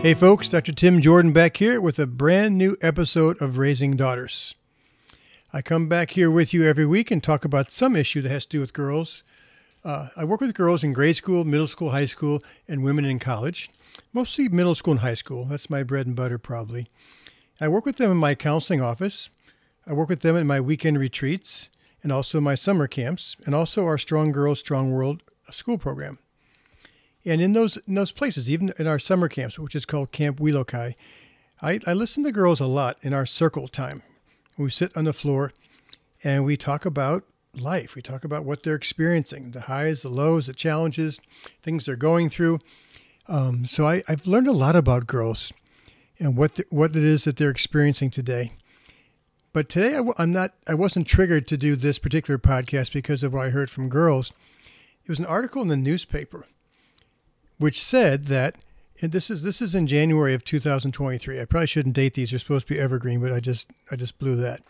Hey folks, Dr. Tim Jordan back here with a brand new episode of Raising Daughters. I come back here with you every week and talk about some issue that has to do with girls. Uh, I work with girls in grade school, middle school, high school, and women in college. Mostly middle school and high school. That's my bread and butter, probably. I work with them in my counseling office. I work with them in my weekend retreats and also my summer camps, and also our Strong Girls, Strong World school program. And in those in those places, even in our summer camps, which is called Camp Wilokai, I, I listen to girls a lot in our circle time. We sit on the floor and we talk about life. We talk about what they're experiencing, the highs, the lows, the challenges, things they're going through. Um, so I, I've learned a lot about girls and what the, what it is that they're experiencing today. But today I, I'm not. I wasn't triggered to do this particular podcast because of what I heard from girls. It was an article in the newspaper which said that and this is this is in January of 2023. I probably shouldn't date these; they're supposed to be evergreen, but I just I just blew that.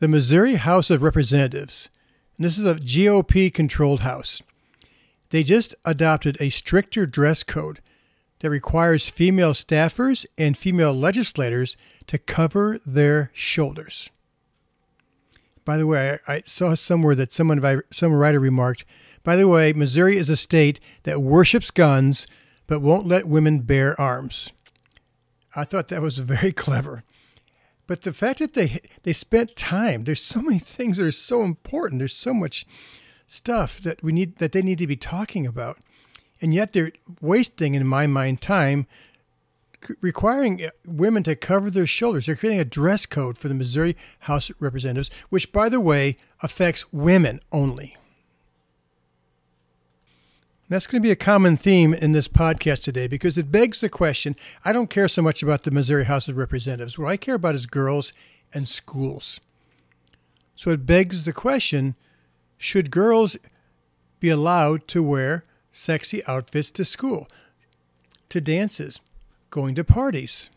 The Missouri House of Representatives, and this is a GOP-controlled house. They just adopted a stricter dress code that requires female staffers and female legislators to cover their shoulders. By the way, I, I saw somewhere that someone some writer remarked by the way, Missouri is a state that worships guns but won't let women bear arms. I thought that was very clever. But the fact that they they spent time, there's so many things that are so important. There's so much stuff that we need that they need to be talking about. And yet they're wasting in my mind time requiring uh, women to cover their shoulders. They're creating a dress code for the Missouri House of Representatives, which by the way affects women only. That's going to be a common theme in this podcast today because it begs the question I don't care so much about the Missouri House of Representatives. What I care about is girls and schools. So it begs the question should girls be allowed to wear sexy outfits to school, to dances, going to parties?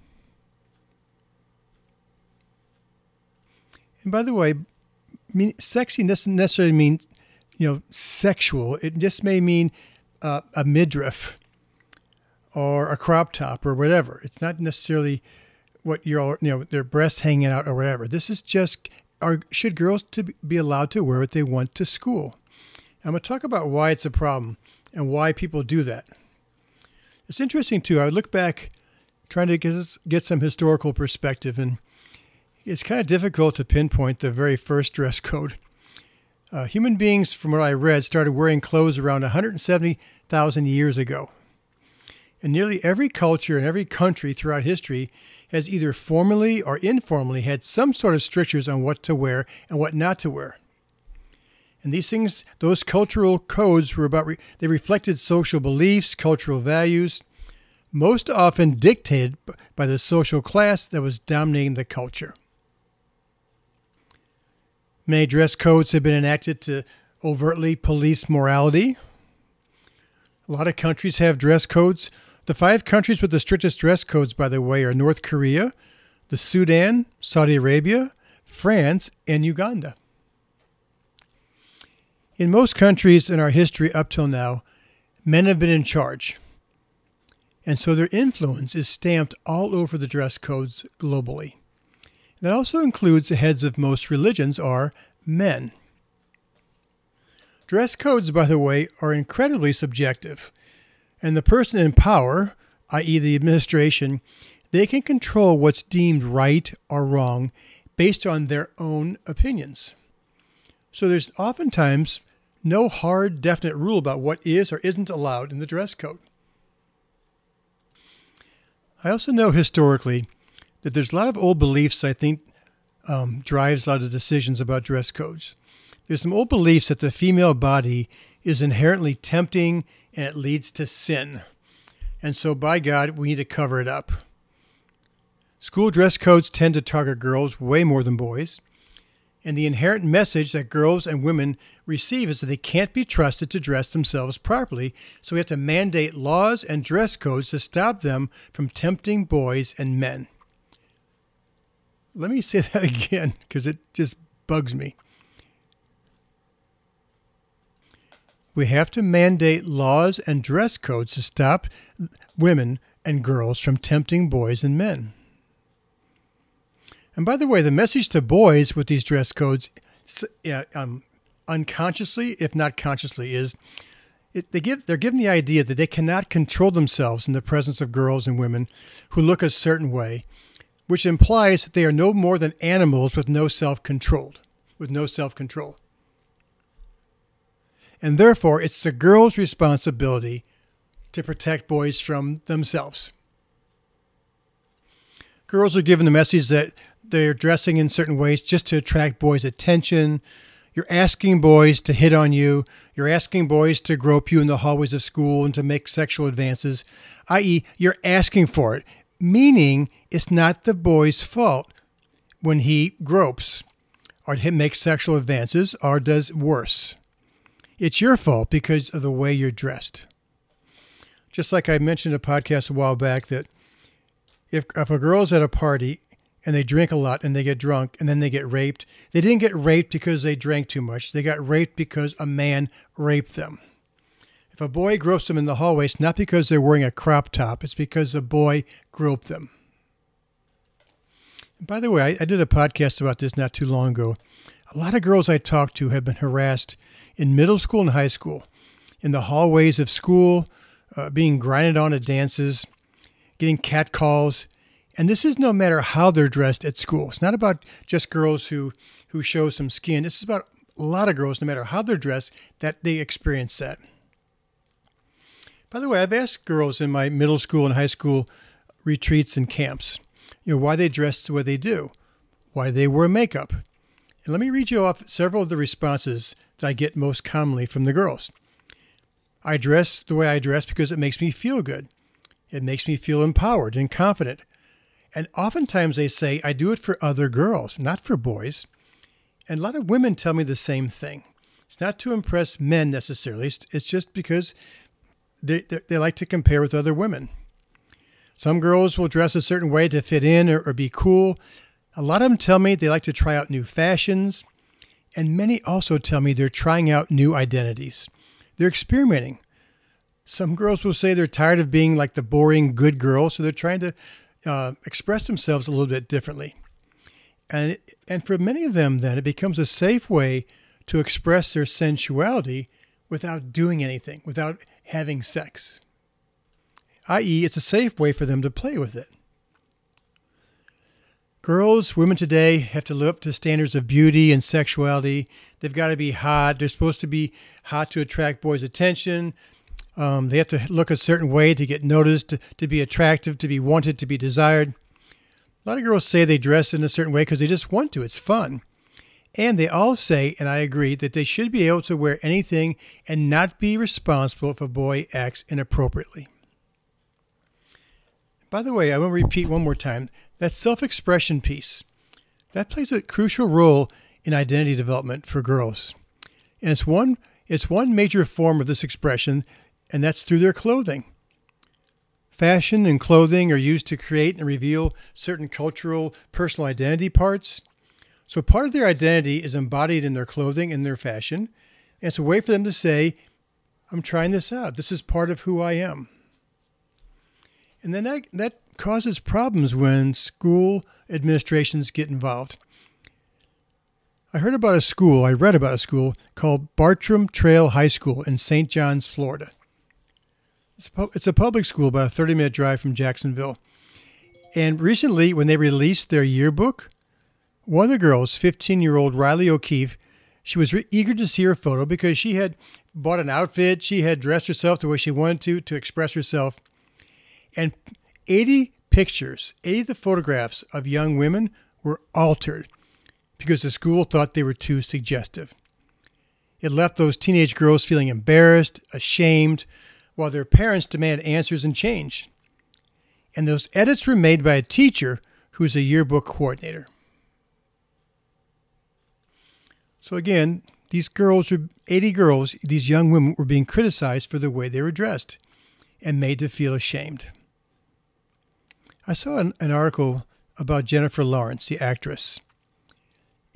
And by the way, sexy doesn't necessarily mean, you know, sexual. It just may mean uh, a midriff or a crop top or whatever. It's not necessarily what you're, you know, their breasts hanging out or whatever. This is just, are, should girls to be allowed to wear what they want to school? I'm going to talk about why it's a problem and why people do that. It's interesting too. I look back trying to get, get some historical perspective, and it's kind of difficult to pinpoint the very first dress code. Uh, human beings, from what I read, started wearing clothes around 170,000 years ago. And nearly every culture and every country throughout history has either formally or informally had some sort of strictures on what to wear and what not to wear. And these things, those cultural codes were about, they reflected social beliefs, cultural values, most often dictated by the social class that was dominating the culture. Many dress codes have been enacted to overtly police morality. A lot of countries have dress codes. The five countries with the strictest dress codes, by the way, are North Korea, the Sudan, Saudi Arabia, France, and Uganda. In most countries in our history up till now, men have been in charge. And so their influence is stamped all over the dress codes globally. That also includes the heads of most religions are men. Dress codes, by the way, are incredibly subjective, and the person in power, i.e., the administration, they can control what's deemed right or wrong based on their own opinions. So there's oftentimes no hard, definite rule about what is or isn't allowed in the dress code. I also know historically that there's a lot of old beliefs I think um, drives a lot of decisions about dress codes. There's some old beliefs that the female body is inherently tempting and it leads to sin. And so, by God, we need to cover it up. School dress codes tend to target girls way more than boys. And the inherent message that girls and women receive is that they can't be trusted to dress themselves properly. So we have to mandate laws and dress codes to stop them from tempting boys and men. Let me say that again because it just bugs me. We have to mandate laws and dress codes to stop women and girls from tempting boys and men. And by the way, the message to boys with these dress codes, um, unconsciously, if not consciously, is it, they give they're given the idea that they cannot control themselves in the presence of girls and women who look a certain way, which implies that they are no more than animals with no self control, with no self control and therefore it's the girl's responsibility to protect boys from themselves. Girls are given the message that they're dressing in certain ways just to attract boys' attention. You're asking boys to hit on you. You're asking boys to grope you in the hallways of school and to make sexual advances, i.e., you're asking for it, meaning it's not the boy's fault when he gropes or makes sexual advances or does worse. It's your fault because of the way you're dressed. Just like I mentioned a podcast a while back that if, if a girl's at a party and they drink a lot and they get drunk and then they get raped, they didn't get raped because they drank too much. They got raped because a man raped them. If a boy gropes them in the hallway, it's not because they're wearing a crop top, it's because the boy groped them. By the way, I, I did a podcast about this not too long ago. A lot of girls I talked to have been harassed in middle school and high school, in the hallways of school, uh, being grinded on at dances, getting catcalls. And this is no matter how they're dressed at school. It's not about just girls who, who show some skin. This is about a lot of girls, no matter how they're dressed, that they experience that. By the way, I've asked girls in my middle school and high school retreats and camps, you know, why they dress the way they do, why they wear makeup. And let me read you off several of the responses that I get most commonly from the girls. I dress the way I dress because it makes me feel good. It makes me feel empowered and confident. And oftentimes they say, I do it for other girls, not for boys. And a lot of women tell me the same thing. It's not to impress men necessarily, it's just because they, they, like to compare with other women. Some girls will dress a certain way to fit in or, or be cool. A lot of them tell me they like to try out new fashions. And many also tell me they're trying out new identities. They're experimenting. Some girls will say they're tired of being like the boring good girl, so they're trying to uh, express themselves a little bit differently. And, and for many of them, then, it becomes a safe way to express their sensuality without doing anything, without having sex. I.e., it's a safe way for them to play with it. Girls, women today have to live up to standards of beauty and sexuality. They've got to be hot. They're supposed to be hot to attract boys' attention. Um, they have to look a certain way to get noticed, to, to be attractive, to be wanted, to be desired. A lot of girls say they dress in a certain way because they just want to. It's fun. And they all say, and I agree, that they should be able to wear anything and not be responsible if a boy acts inappropriately. By the way, I want to repeat one more time that self expression piece, that plays a crucial role in identity development for girls. And it's one, it's one major form of this expression, and that's through their clothing. Fashion and clothing are used to create and reveal certain cultural, personal identity parts. So part of their identity is embodied in their clothing and their fashion. And it's a way for them to say, I'm trying this out. This is part of who I am. And then that, that causes problems when school administrations get involved. I heard about a school, I read about a school called Bartram Trail High School in St. Johns, Florida. It's a public school about a 30 minute drive from Jacksonville. And recently, when they released their yearbook, one of the girls, 15 year old Riley O'Keefe, she was re- eager to see her photo because she had bought an outfit, she had dressed herself the way she wanted to to express herself. And 80 pictures, 80 of the photographs of young women were altered because the school thought they were too suggestive. It left those teenage girls feeling embarrassed, ashamed, while their parents demanded answers and change. And those edits were made by a teacher who's a yearbook coordinator. So again, these girls were 80 girls, these young women were being criticized for the way they were dressed and made to feel ashamed. I saw an, an article about Jennifer Lawrence, the actress,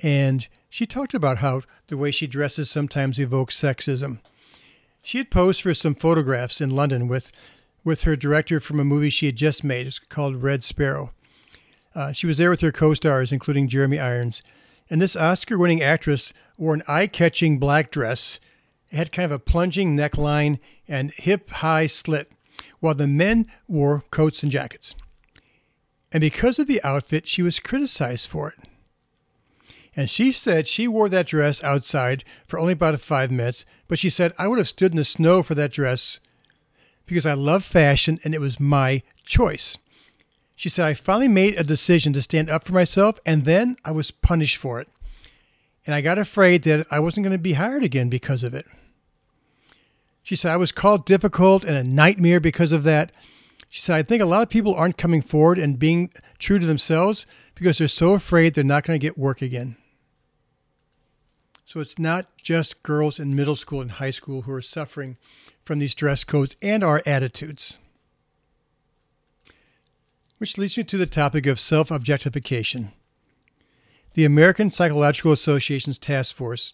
and she talked about how the way she dresses sometimes evokes sexism. She had posed for some photographs in London with, with her director from a movie she had just made. It's called Red Sparrow. Uh, she was there with her co stars, including Jeremy Irons. And this Oscar winning actress wore an eye catching black dress. It had kind of a plunging neckline and hip high slit, while the men wore coats and jackets. And because of the outfit, she was criticized for it. And she said she wore that dress outside for only about five minutes, but she said, I would have stood in the snow for that dress because I love fashion and it was my choice. She said, I finally made a decision to stand up for myself, and then I was punished for it. And I got afraid that I wasn't going to be hired again because of it. She said, I was called difficult and a nightmare because of that. She said, I think a lot of people aren't coming forward and being true to themselves because they're so afraid they're not going to get work again. So it's not just girls in middle school and high school who are suffering from these dress codes and our attitudes. Which leads me to the topic of self objectification. The American Psychological Association's task force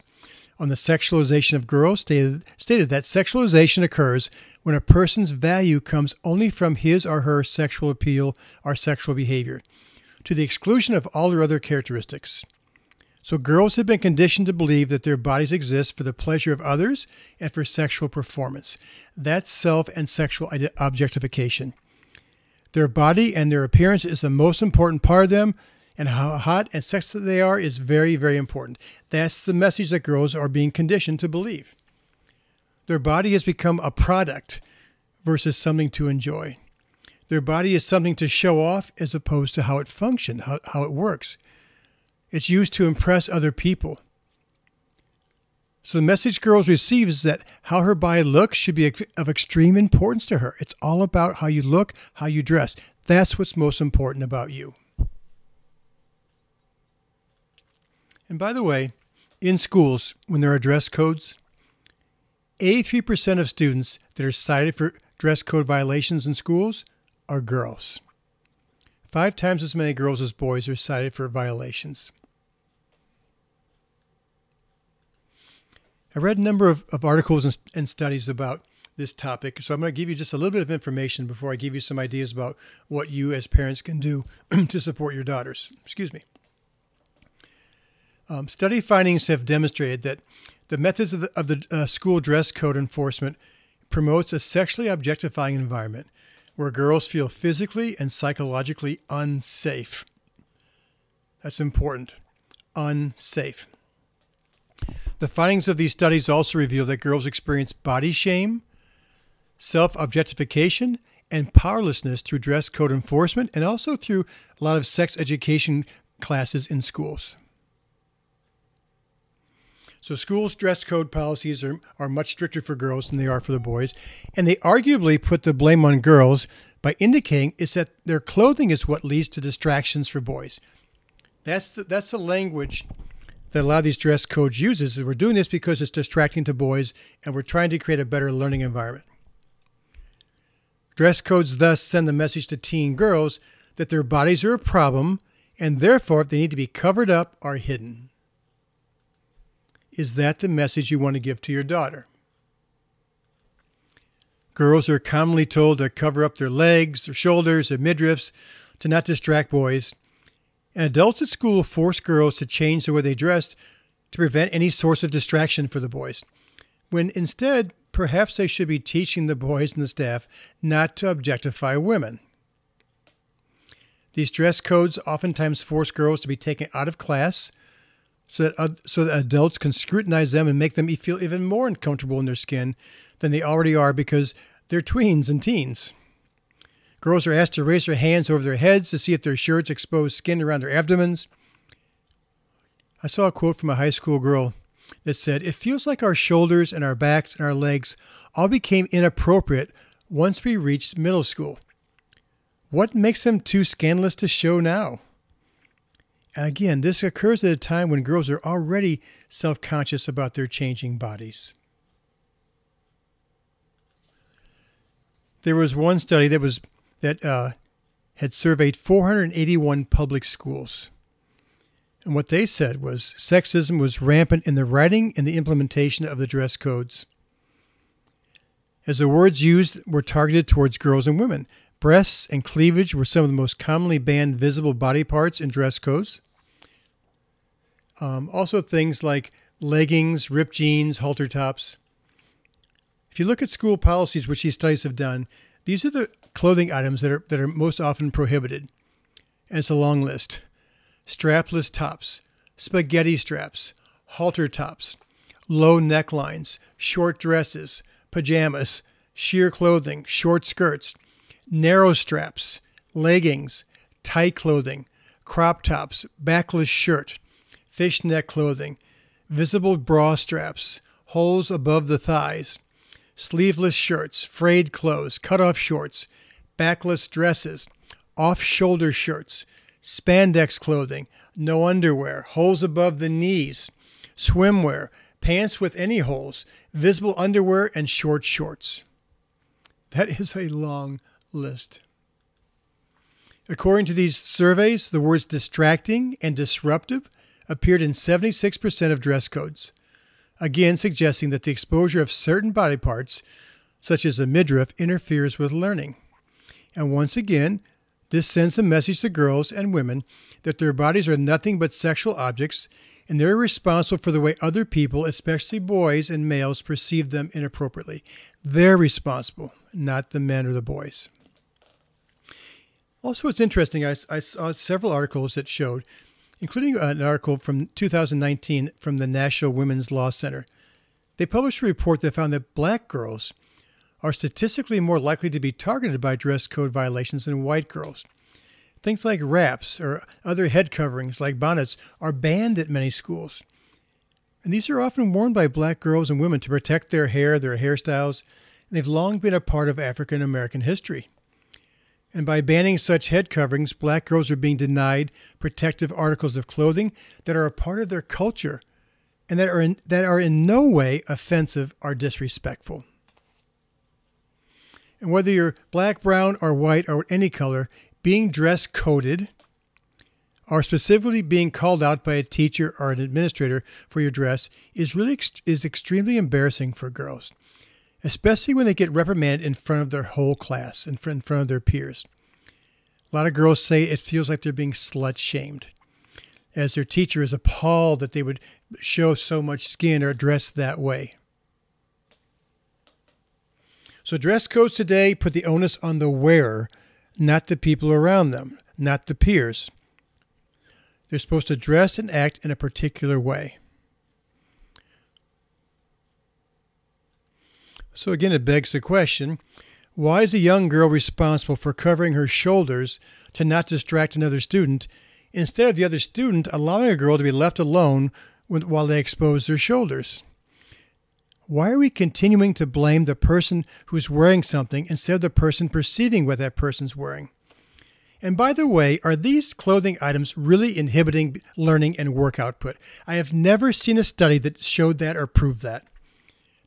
on the sexualization of girls stated, stated that sexualization occurs when a person's value comes only from his or her sexual appeal or sexual behavior, to the exclusion of all their other characteristics. So, girls have been conditioned to believe that their bodies exist for the pleasure of others and for sexual performance. That's self and sexual objectification. Their body and their appearance is the most important part of them, and how hot and sexy they are is very, very important. That's the message that girls are being conditioned to believe. Their body has become a product versus something to enjoy. Their body is something to show off as opposed to how it functions, how, how it works. It's used to impress other people. So the message girls receive is that how her body looks should be of extreme importance to her. It's all about how you look, how you dress. That's what's most important about you. And by the way, in schools, when there are dress codes, 83% of students that are cited for dress code violations in schools are girls. Five times as many girls as boys are cited for violations. I read a number of, of articles and, and studies about this topic. So I'm going to give you just a little bit of information before I give you some ideas about what you as parents can do to support your daughters. Excuse me. Um, study findings have demonstrated that the methods of the, of the uh, school dress code enforcement promotes a sexually objectifying environment where girls feel physically and psychologically unsafe. That's important. Unsafe. The findings of these studies also reveal that girls experience body shame, self objectification, and powerlessness through dress code enforcement and also through a lot of sex education classes in schools. So, schools' dress code policies are, are much stricter for girls than they are for the boys. And they arguably put the blame on girls by indicating is that their clothing is what leads to distractions for boys. That's the, that's the language that a lot of these dress codes uses is we're doing this because it's distracting to boys and we're trying to create a better learning environment. Dress codes thus send the message to teen girls that their bodies are a problem and therefore they need to be covered up or hidden. Is that the message you want to give to your daughter? Girls are commonly told to cover up their legs, their shoulders, their midriffs to not distract boys. And adults at school force girls to change the way they dressed to prevent any source of distraction for the boys, when instead, perhaps they should be teaching the boys and the staff not to objectify women. These dress codes oftentimes force girls to be taken out of class so that, uh, so that adults can scrutinize them and make them feel even more uncomfortable in their skin than they already are because they're tweens and teens. Girls are asked to raise their hands over their heads to see if their shirts expose skin around their abdomens. I saw a quote from a high school girl that said, It feels like our shoulders and our backs and our legs all became inappropriate once we reached middle school. What makes them too scandalous to show now? And again, this occurs at a time when girls are already self conscious about their changing bodies. There was one study that was that uh, had surveyed 481 public schools. And what they said was sexism was rampant in the writing and the implementation of the dress codes. As the words used were targeted towards girls and women, breasts and cleavage were some of the most commonly banned visible body parts in dress codes. Um, also, things like leggings, ripped jeans, halter tops. If you look at school policies, which these studies have done, these are the clothing items that are, that are most often prohibited. And it's a long list strapless tops, spaghetti straps, halter tops, low necklines, short dresses, pajamas, sheer clothing, short skirts, narrow straps, leggings, tight clothing, crop tops, backless shirt, fishnet clothing, visible bra straps, holes above the thighs, sleeveless shirts, frayed clothes, cut off shorts, backless dresses, off shoulder shirts, spandex clothing, no underwear, holes above the knees, swimwear, pants with any holes, visible underwear, and short shorts. That is a long list. According to these surveys, the words distracting and disruptive appeared in 76% of dress codes again suggesting that the exposure of certain body parts, such as the midriff, interferes with learning. And once again, this sends a message to girls and women that their bodies are nothing but sexual objects and they're responsible for the way other people, especially boys and males, perceive them inappropriately. They're responsible, not the men or the boys. Also, it's interesting, I, I saw several articles that showed including uh, an article from 2019 from the National Women's Law Center. They published a report that found that black girls are statistically more likely to be targeted by dress code violations than white girls. Things like wraps or other head coverings like bonnets are banned at many schools. And these are often worn by black girls and women to protect their hair, their hairstyles, and they've long been a part of African American history. And by banning such head coverings, black girls are being denied protective articles of clothing that are a part of their culture and that are in, that are in no way offensive or disrespectful. And whether you're black, brown, or white, or any color, being dress coded or specifically being called out by a teacher or an administrator for your dress is really is extremely embarrassing for girls especially when they get reprimanded in front of their whole class, in front, of their peers. A lot of girls say it feels like they're being slut shamed, as their teacher is appalled that they would show so much skin or dress that way. So, dress codes today put the onus on the wearer, not the people around them, not the peers. They're supposed to dress and act in a particular way. So again, it begs the question why is a young girl responsible for covering her shoulders to not distract another student instead of the other student allowing a girl to be left alone while they expose their shoulders? Why are we continuing to blame the person who's wearing something instead of the person perceiving what that person's wearing? And by the way, are these clothing items really inhibiting learning and work output? I have never seen a study that showed that or proved that.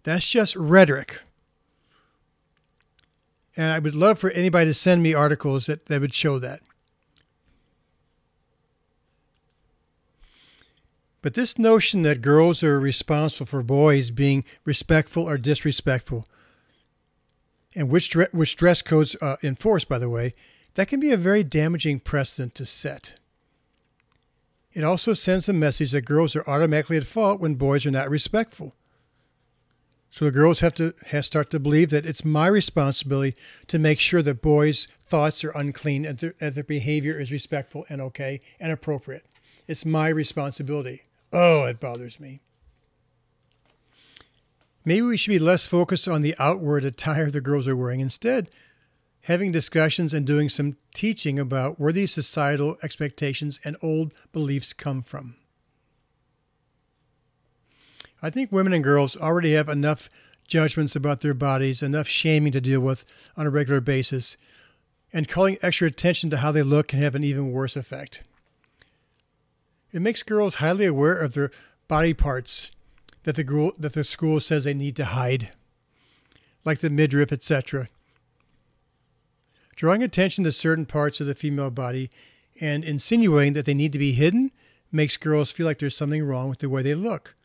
That's just rhetoric. And I would love for anybody to send me articles that, that would show that. But this notion that girls are responsible for boys being respectful or disrespectful, and which, which dress codes uh, enforce, by the way, that can be a very damaging precedent to set. It also sends a message that girls are automatically at fault when boys are not respectful. So the girls have to have start to believe that it's my responsibility to make sure that boys' thoughts are unclean and their, and their behavior is respectful and okay and appropriate. It's my responsibility. Oh, it bothers me. Maybe we should be less focused on the outward attire the girls are wearing. Instead, having discussions and doing some teaching about where these societal expectations and old beliefs come from. I think women and girls already have enough judgments about their bodies, enough shaming to deal with on a regular basis, and calling extra attention to how they look can have an even worse effect. It makes girls highly aware of their body parts that the girl, that the school says they need to hide, like the midriff, etc. Drawing attention to certain parts of the female body and insinuating that they need to be hidden makes girls feel like there's something wrong with the way they look,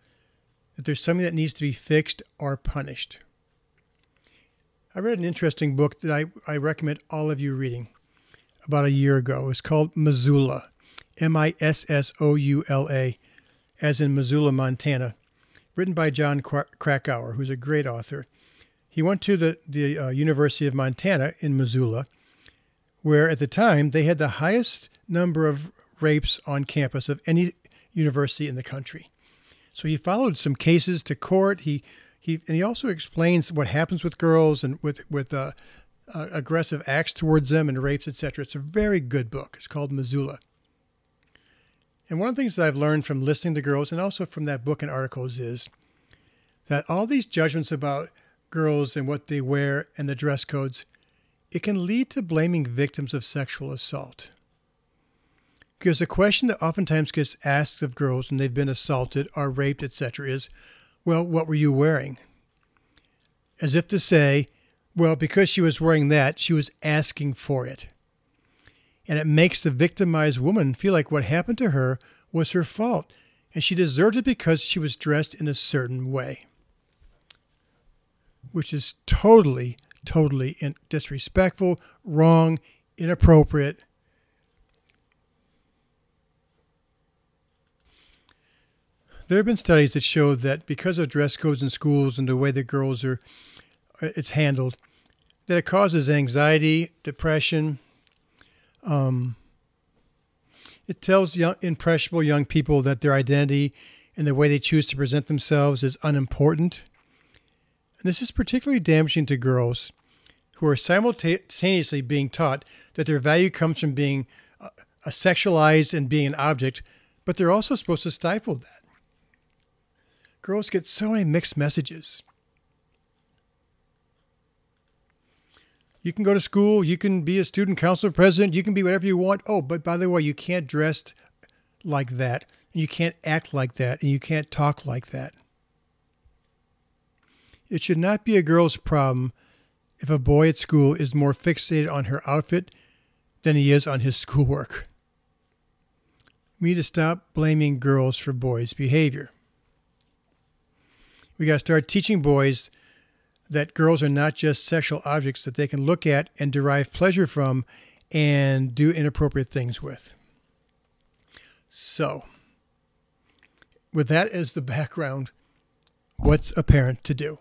there's something that needs to be fixed or punished. I read an interesting book that I, I recommend all of you reading about a year ago. It's called Missoula, M I S S O U L A, as in Missoula, Montana written by Jon Krakauer, who's a great author. He went to the, the uh, University of Montana in Missoula, where at the time they had the highest number of rapes on campus of any university in the country. So he followed some cases to court. He he and he also explains what happens with girls and with with uh, uh, aggressive acts towards them and rapes, etc. It's a very good book. It's called Missoula. And one of the things that I've learned from listening to girls and also from that book and articles is that all these judgments about girls and what they wear and the dress codes, it can lead to blaming victims of sexual assault. Because the question that oftentimes gets asked of girls when they've been assaulted or raped, etc., is, well, what were you wearing? As if to say, well, because she was wearing that, she was asking for it and it makes the victimized woman feel like what happened to her was her fault and she deserved it because she was dressed in a certain way. Which is totally, totally disrespectful, wrong, inappropriate. There have been studies that show that because of dress codes in schools and the way the girls are it's handled, that it causes anxiety, depression, um, it tells young, impressionable young people that their identity and the way they choose to present themselves is unimportant. And this is particularly damaging to girls who are simultaneously being taught that their value comes from being a, a sexualized and being an object, but they're also supposed to stifle that. Girls get so many mixed messages. You can go to school, you can be a student council president, you can be whatever you want. Oh, but by the way, you can't dress like that, and you can't act like that, and you can't talk like that. It should not be a girl's problem if a boy at school is more fixated on her outfit than he is on his schoolwork. We need to stop blaming girls for boys' behavior. We got to start teaching boys that girls are not just sexual objects that they can look at and derive pleasure from and do inappropriate things with. So, with that as the background, what's a parent to do?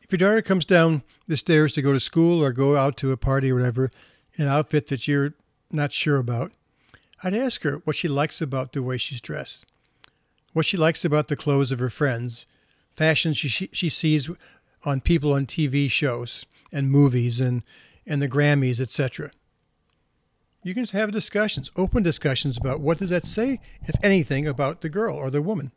If your daughter comes down the stairs to go to school or go out to a party or whatever in an outfit that you're not sure about, I'd ask her what she likes about the way she's dressed, what she likes about the clothes of her friends, fashion she, she sees on people on TV shows and movies and, and the Grammys, etc. You can have discussions, open discussions about what does that say, if anything, about the girl or the woman.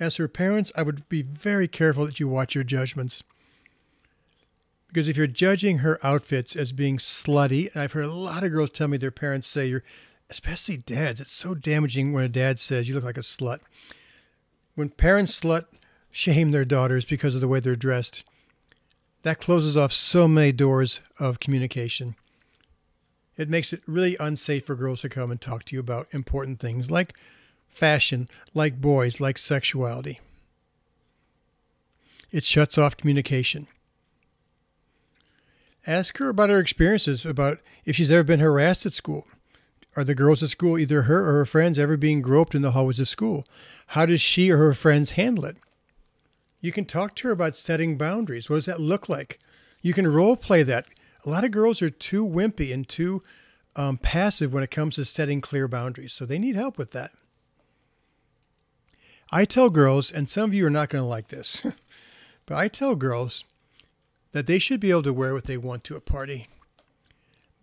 As her parents, I would be very careful that you watch your judgments. Because if you're judging her outfits as being slutty, and I've heard a lot of girls tell me their parents say you're, especially dads, it's so damaging when a dad says you look like a slut when parents slut shame their daughters because of the way they're dressed, that closes off so many doors of communication. It makes it really unsafe for girls to come and talk to you about important things like fashion, like boys, like sexuality. It shuts off communication. Ask her about her experiences, about if she's ever been harassed at school. Are the girls at school, either her or her friends, ever being groped in the hallways of school? How does she or her friends handle it? You can talk to her about setting boundaries. What does that look like? You can role play that. A lot of girls are too wimpy and too um, passive when it comes to setting clear boundaries, so they need help with that. I tell girls, and some of you are not going to like this, but I tell girls that they should be able to wear what they want to a party.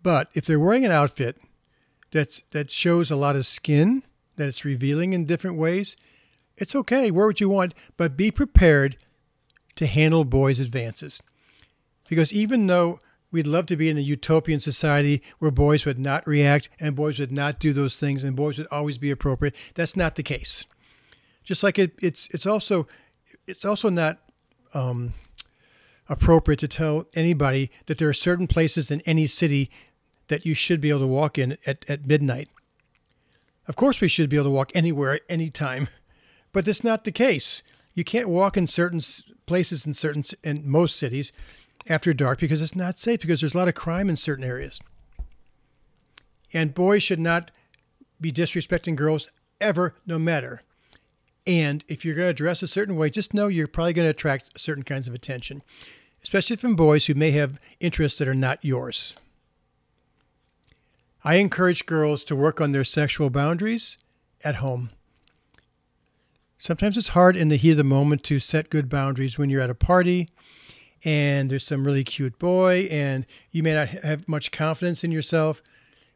But if they're wearing an outfit that's that shows a lot of skin, that it's revealing in different ways, it's okay, wear what you want, but be prepared to handle boys' advances. Because even though we'd love to be in a utopian society where boys would not react and boys would not do those things and boys would always be appropriate, that's not the case. Just like it, it's it's also it's also not um, appropriate to tell anybody that there are certain places in any city that you should be able to walk in at, at midnight. Of course, we should be able to walk anywhere at any time, but that's not the case. You can't walk in certain places in certain in most cities after dark because it's not safe because there's a lot of crime in certain areas. And boys should not be disrespecting girls ever, no matter. And if you're going to dress a certain way, just know you're probably going to attract certain kinds of attention, especially from boys who may have interests that are not yours. I encourage girls to work on their sexual boundaries at home. Sometimes it's hard in the heat of the moment to set good boundaries when you're at a party and there's some really cute boy and you may not have much confidence in yourself.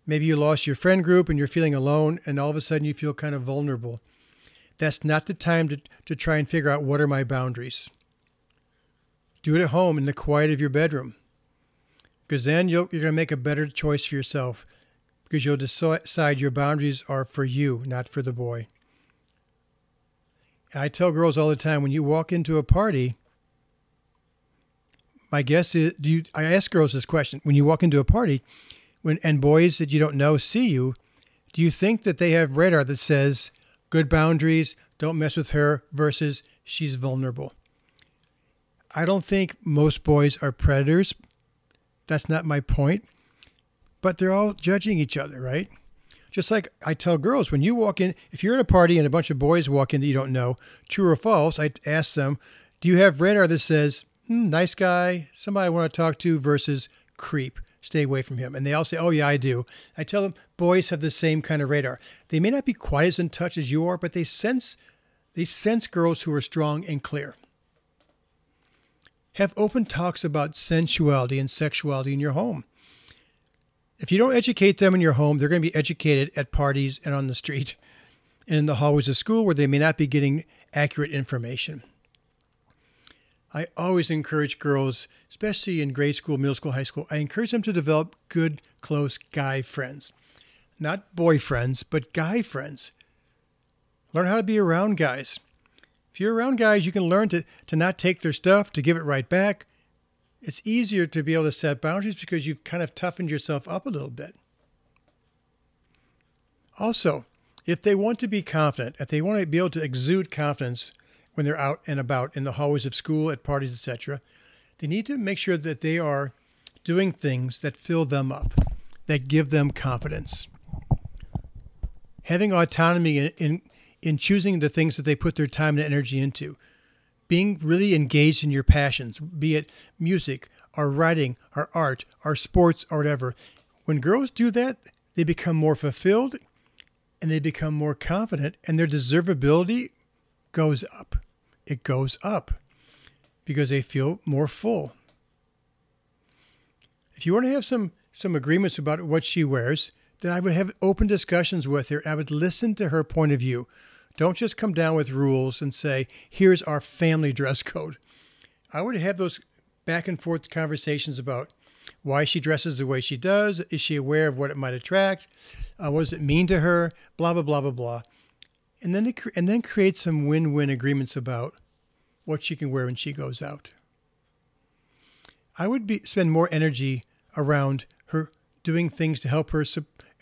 Maybe you lost your friend group and you're feeling alone and all of a sudden you feel kind of vulnerable. That's not the time to, to try and figure out what are my boundaries. Do it at home in the quiet of your bedroom because then you're going to make a better choice for yourself because you'll decide your boundaries are for you, not for the boy. And I tell girls all the time when you walk into a party, my guess is do you I ask girls this question when you walk into a party when and boys that you don't know see you, do you think that they have radar that says good boundaries, don't mess with her, versus she's vulnerable. I don't think most boys are predators. That's not my point. But they're all judging each other, right? Just like I tell girls, when you walk in, if you're at a party and a bunch of boys walk in that you don't know, true or false, I ask them, do you have radar that says, mm, nice guy, somebody I want to talk to, versus creep? stay away from him. And they all say, Oh, yeah, I do. I tell them boys have the same kind of radar. They may not be quite as in touch as you are, but they sense they sense girls who are strong and clear. Have open talks about sensuality and sexuality in your home. If you don't educate them in your home, they're going to be educated at parties and on the street and in the hallways of school where they may not be getting accurate information. I always encourage girls, especially in grade school, middle school, high school, I encourage them to develop good, close guy friends. Not boyfriends, but guy friends. Learn how to be around guys. If you're around guys, you can learn to, to not take their stuff, to give it right back. It's easier to be able to set boundaries because you've kind of toughened yourself up a little bit. Also, if they want to be confident, if they want to be able to exude confidence, when they're out and about in the hallways of school, at parties, etc. They need to make sure that they are doing things that fill them up, that give them confidence. Having autonomy in, in, in choosing the things that they put their time and energy into. Being really engaged in your passions, be it music, or writing, or art, or sports, or whatever. When girls do that, they become more fulfilled and they become more confident, and their deservability goes up it goes up because they feel more full. If you want to have some some agreements about what she wears, then I would have open discussions with her. I would listen to her point of view. Don't just come down with rules and say, "Here's our family dress code." I would have those back and forth conversations about why she dresses the way she does. Is she aware of what it might attract? Uh, what does it mean to her? Blah blah blah blah blah and then and then create some win-win agreements about what she can wear when she goes out. I would be, spend more energy around her doing things to help her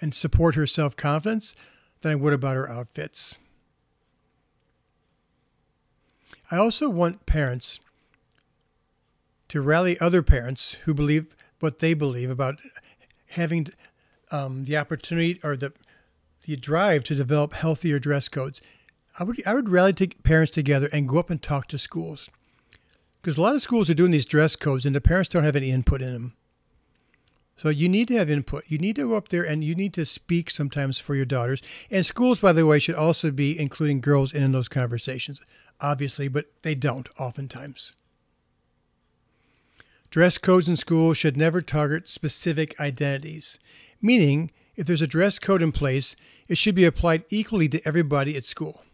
and support her self-confidence than I would about her outfits. I also want parents to rally other parents who believe what they believe about having um, the opportunity or the the drive to develop healthier dress codes. I would I would rally parents together and go up and talk to schools because a lot of schools are doing these dress codes and the parents don't have any input in them. So you need to have input. You need to go up there and you need to speak sometimes for your daughters. And schools, by the way, should also be including girls in, in those conversations, obviously, but they don't oftentimes. Dress codes in schools should never target specific identities, meaning if there's a dress code in place, it should be applied equally to everybody at school.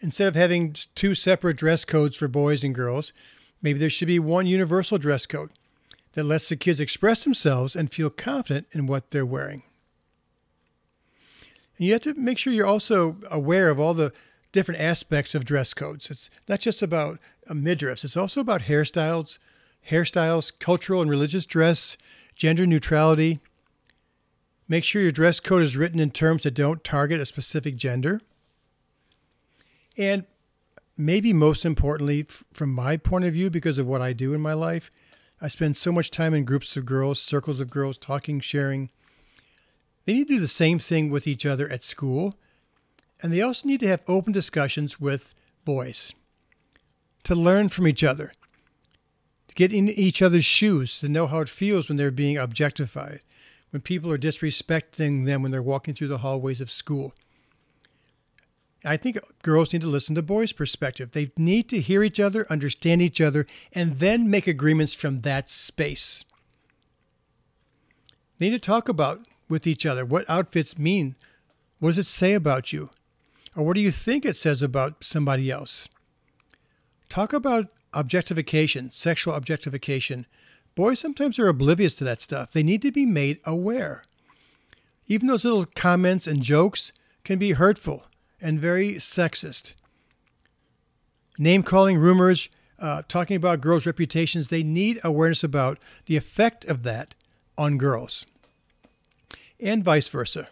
Instead of having two separate dress codes for boys and girls, maybe there should be one universal dress code that lets the kids express themselves and feel confident in what they're wearing. And you have to make sure you're also aware of all the different aspects of dress codes. It's not just about uh, midriffs, it's also about hairstyles, hairstyles, cultural and religious dress, gender neutrality. Make sure your dress code is written in terms that don't target a specific gender. And maybe most importantly, from my point of view, because of what I do in my life, I spend so much time in groups of girls, circles of girls, talking, sharing. They need to do the same thing with each other at school. And they also need to have open discussions with boys to learn from each other, to get in each other's shoes, to know how it feels when they're being objectified, when people are disrespecting them when they're walking through the hallways of school. I think girls need to listen to boys' perspective. They need to hear each other, understand each other, and then make agreements from that space. They need to talk about with each other what outfits mean. What does it say about you? Or what do you think it says about somebody else? Talk about objectification, sexual objectification. Boys sometimes are oblivious to that stuff. They need to be made aware. Even those little comments and jokes can be hurtful and very sexist. Name calling rumors, uh, talking about girls' reputations, they need awareness about the effect of that on girls and vice versa.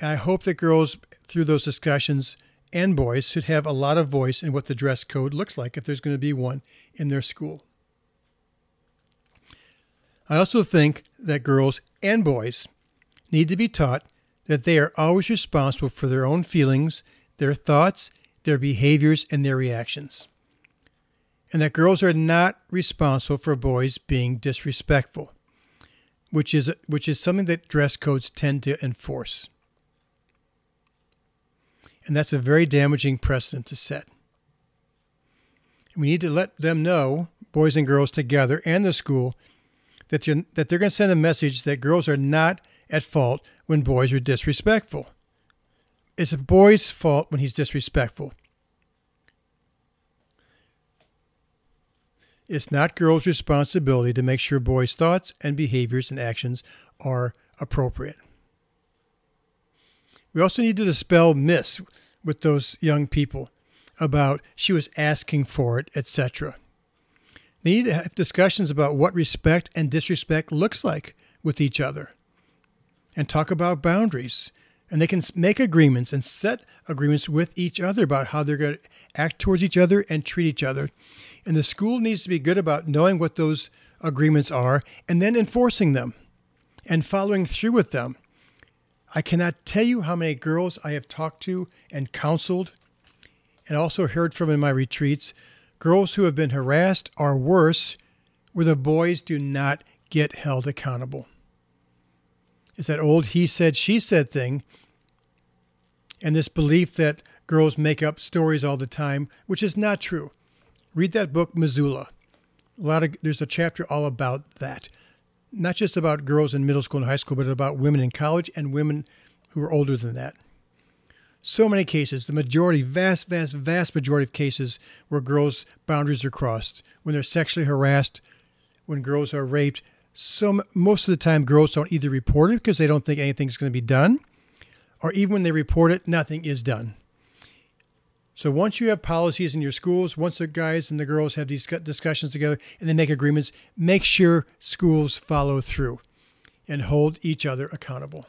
And I hope that girls, through those discussions, and boys should have a lot of voice in what the dress code looks like if there's going to be one in their school. I also think that girls and boys need to be taught that they are always responsible for their own feelings, their thoughts, their behaviors, and their reactions. And that girls are not responsible for boys being disrespectful, which is, which is something that dress codes tend to enforce. And that's a very damaging precedent to set. We need to let them know, boys and girls together and the school, that, you're, that they're going to send a message that girls are not at fault when boys are disrespectful. It's a boy's fault when he's disrespectful. It's not girls' responsibility to make sure boys' thoughts and behaviors and actions are appropriate. We also need to dispel myths with those young people about she was asking for it, etc. They need to have discussions about what respect and disrespect looks like with each other and talk about boundaries. And they can make agreements and set agreements with each other about how they're going to act towards each other and treat each other. And the school needs to be good about knowing what those agreements are and then enforcing them and following through with them. I cannot tell you how many girls I have talked to and counseled and also heard from in my retreats girls who have been harassed or worse, where the boys do not get held accountable. It's that old he said, she said thing, and this belief that girls make up stories all the time, which is not true. Read that book, Missoula. A lot of there's a chapter all about that, not just about girls in middle school and high school, but about women in college and women who are older than that. So many cases, the majority, vast, vast, vast majority of cases where girls' boundaries are crossed, when they're sexually harassed, when girls are raped, so most of the time girls don't either report it because they don't think anything's going to be done or even when they report it nothing is done so once you have policies in your schools once the guys and the girls have these discussions together and they make agreements make sure schools follow through and hold each other accountable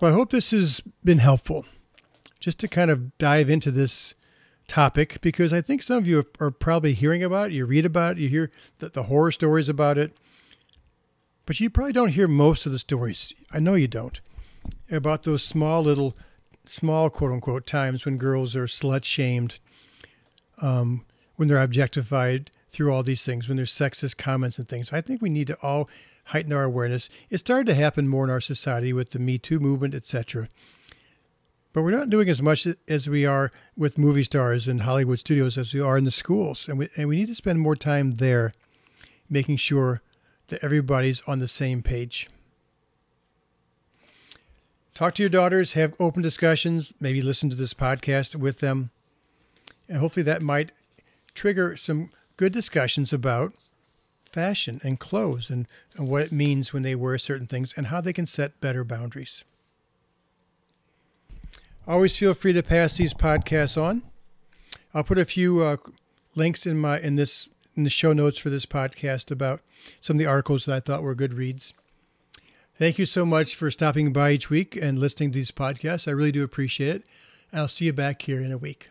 well i hope this has been helpful just to kind of dive into this topic because I think some of you are probably hearing about it. You read about it, you hear the, the horror stories about it, but you probably don't hear most of the stories. I know you don't about those small little, small quote unquote times when girls are slut shamed, um, when they're objectified through all these things, when there's sexist comments and things. I think we need to all heighten our awareness. It started to happen more in our society with the Me Too movement, etc. But we're not doing as much as we are with movie stars and Hollywood studios as we are in the schools. And we, and we need to spend more time there making sure that everybody's on the same page. Talk to your daughters, have open discussions, maybe listen to this podcast with them. And hopefully that might trigger some good discussions about fashion and clothes and, and what it means when they wear certain things and how they can set better boundaries. Always feel free to pass these podcasts on. I'll put a few uh, links in my in this in the show notes for this podcast about some of the articles that I thought were good reads. Thank you so much for stopping by each week and listening to these podcasts. I really do appreciate it. I'll see you back here in a week.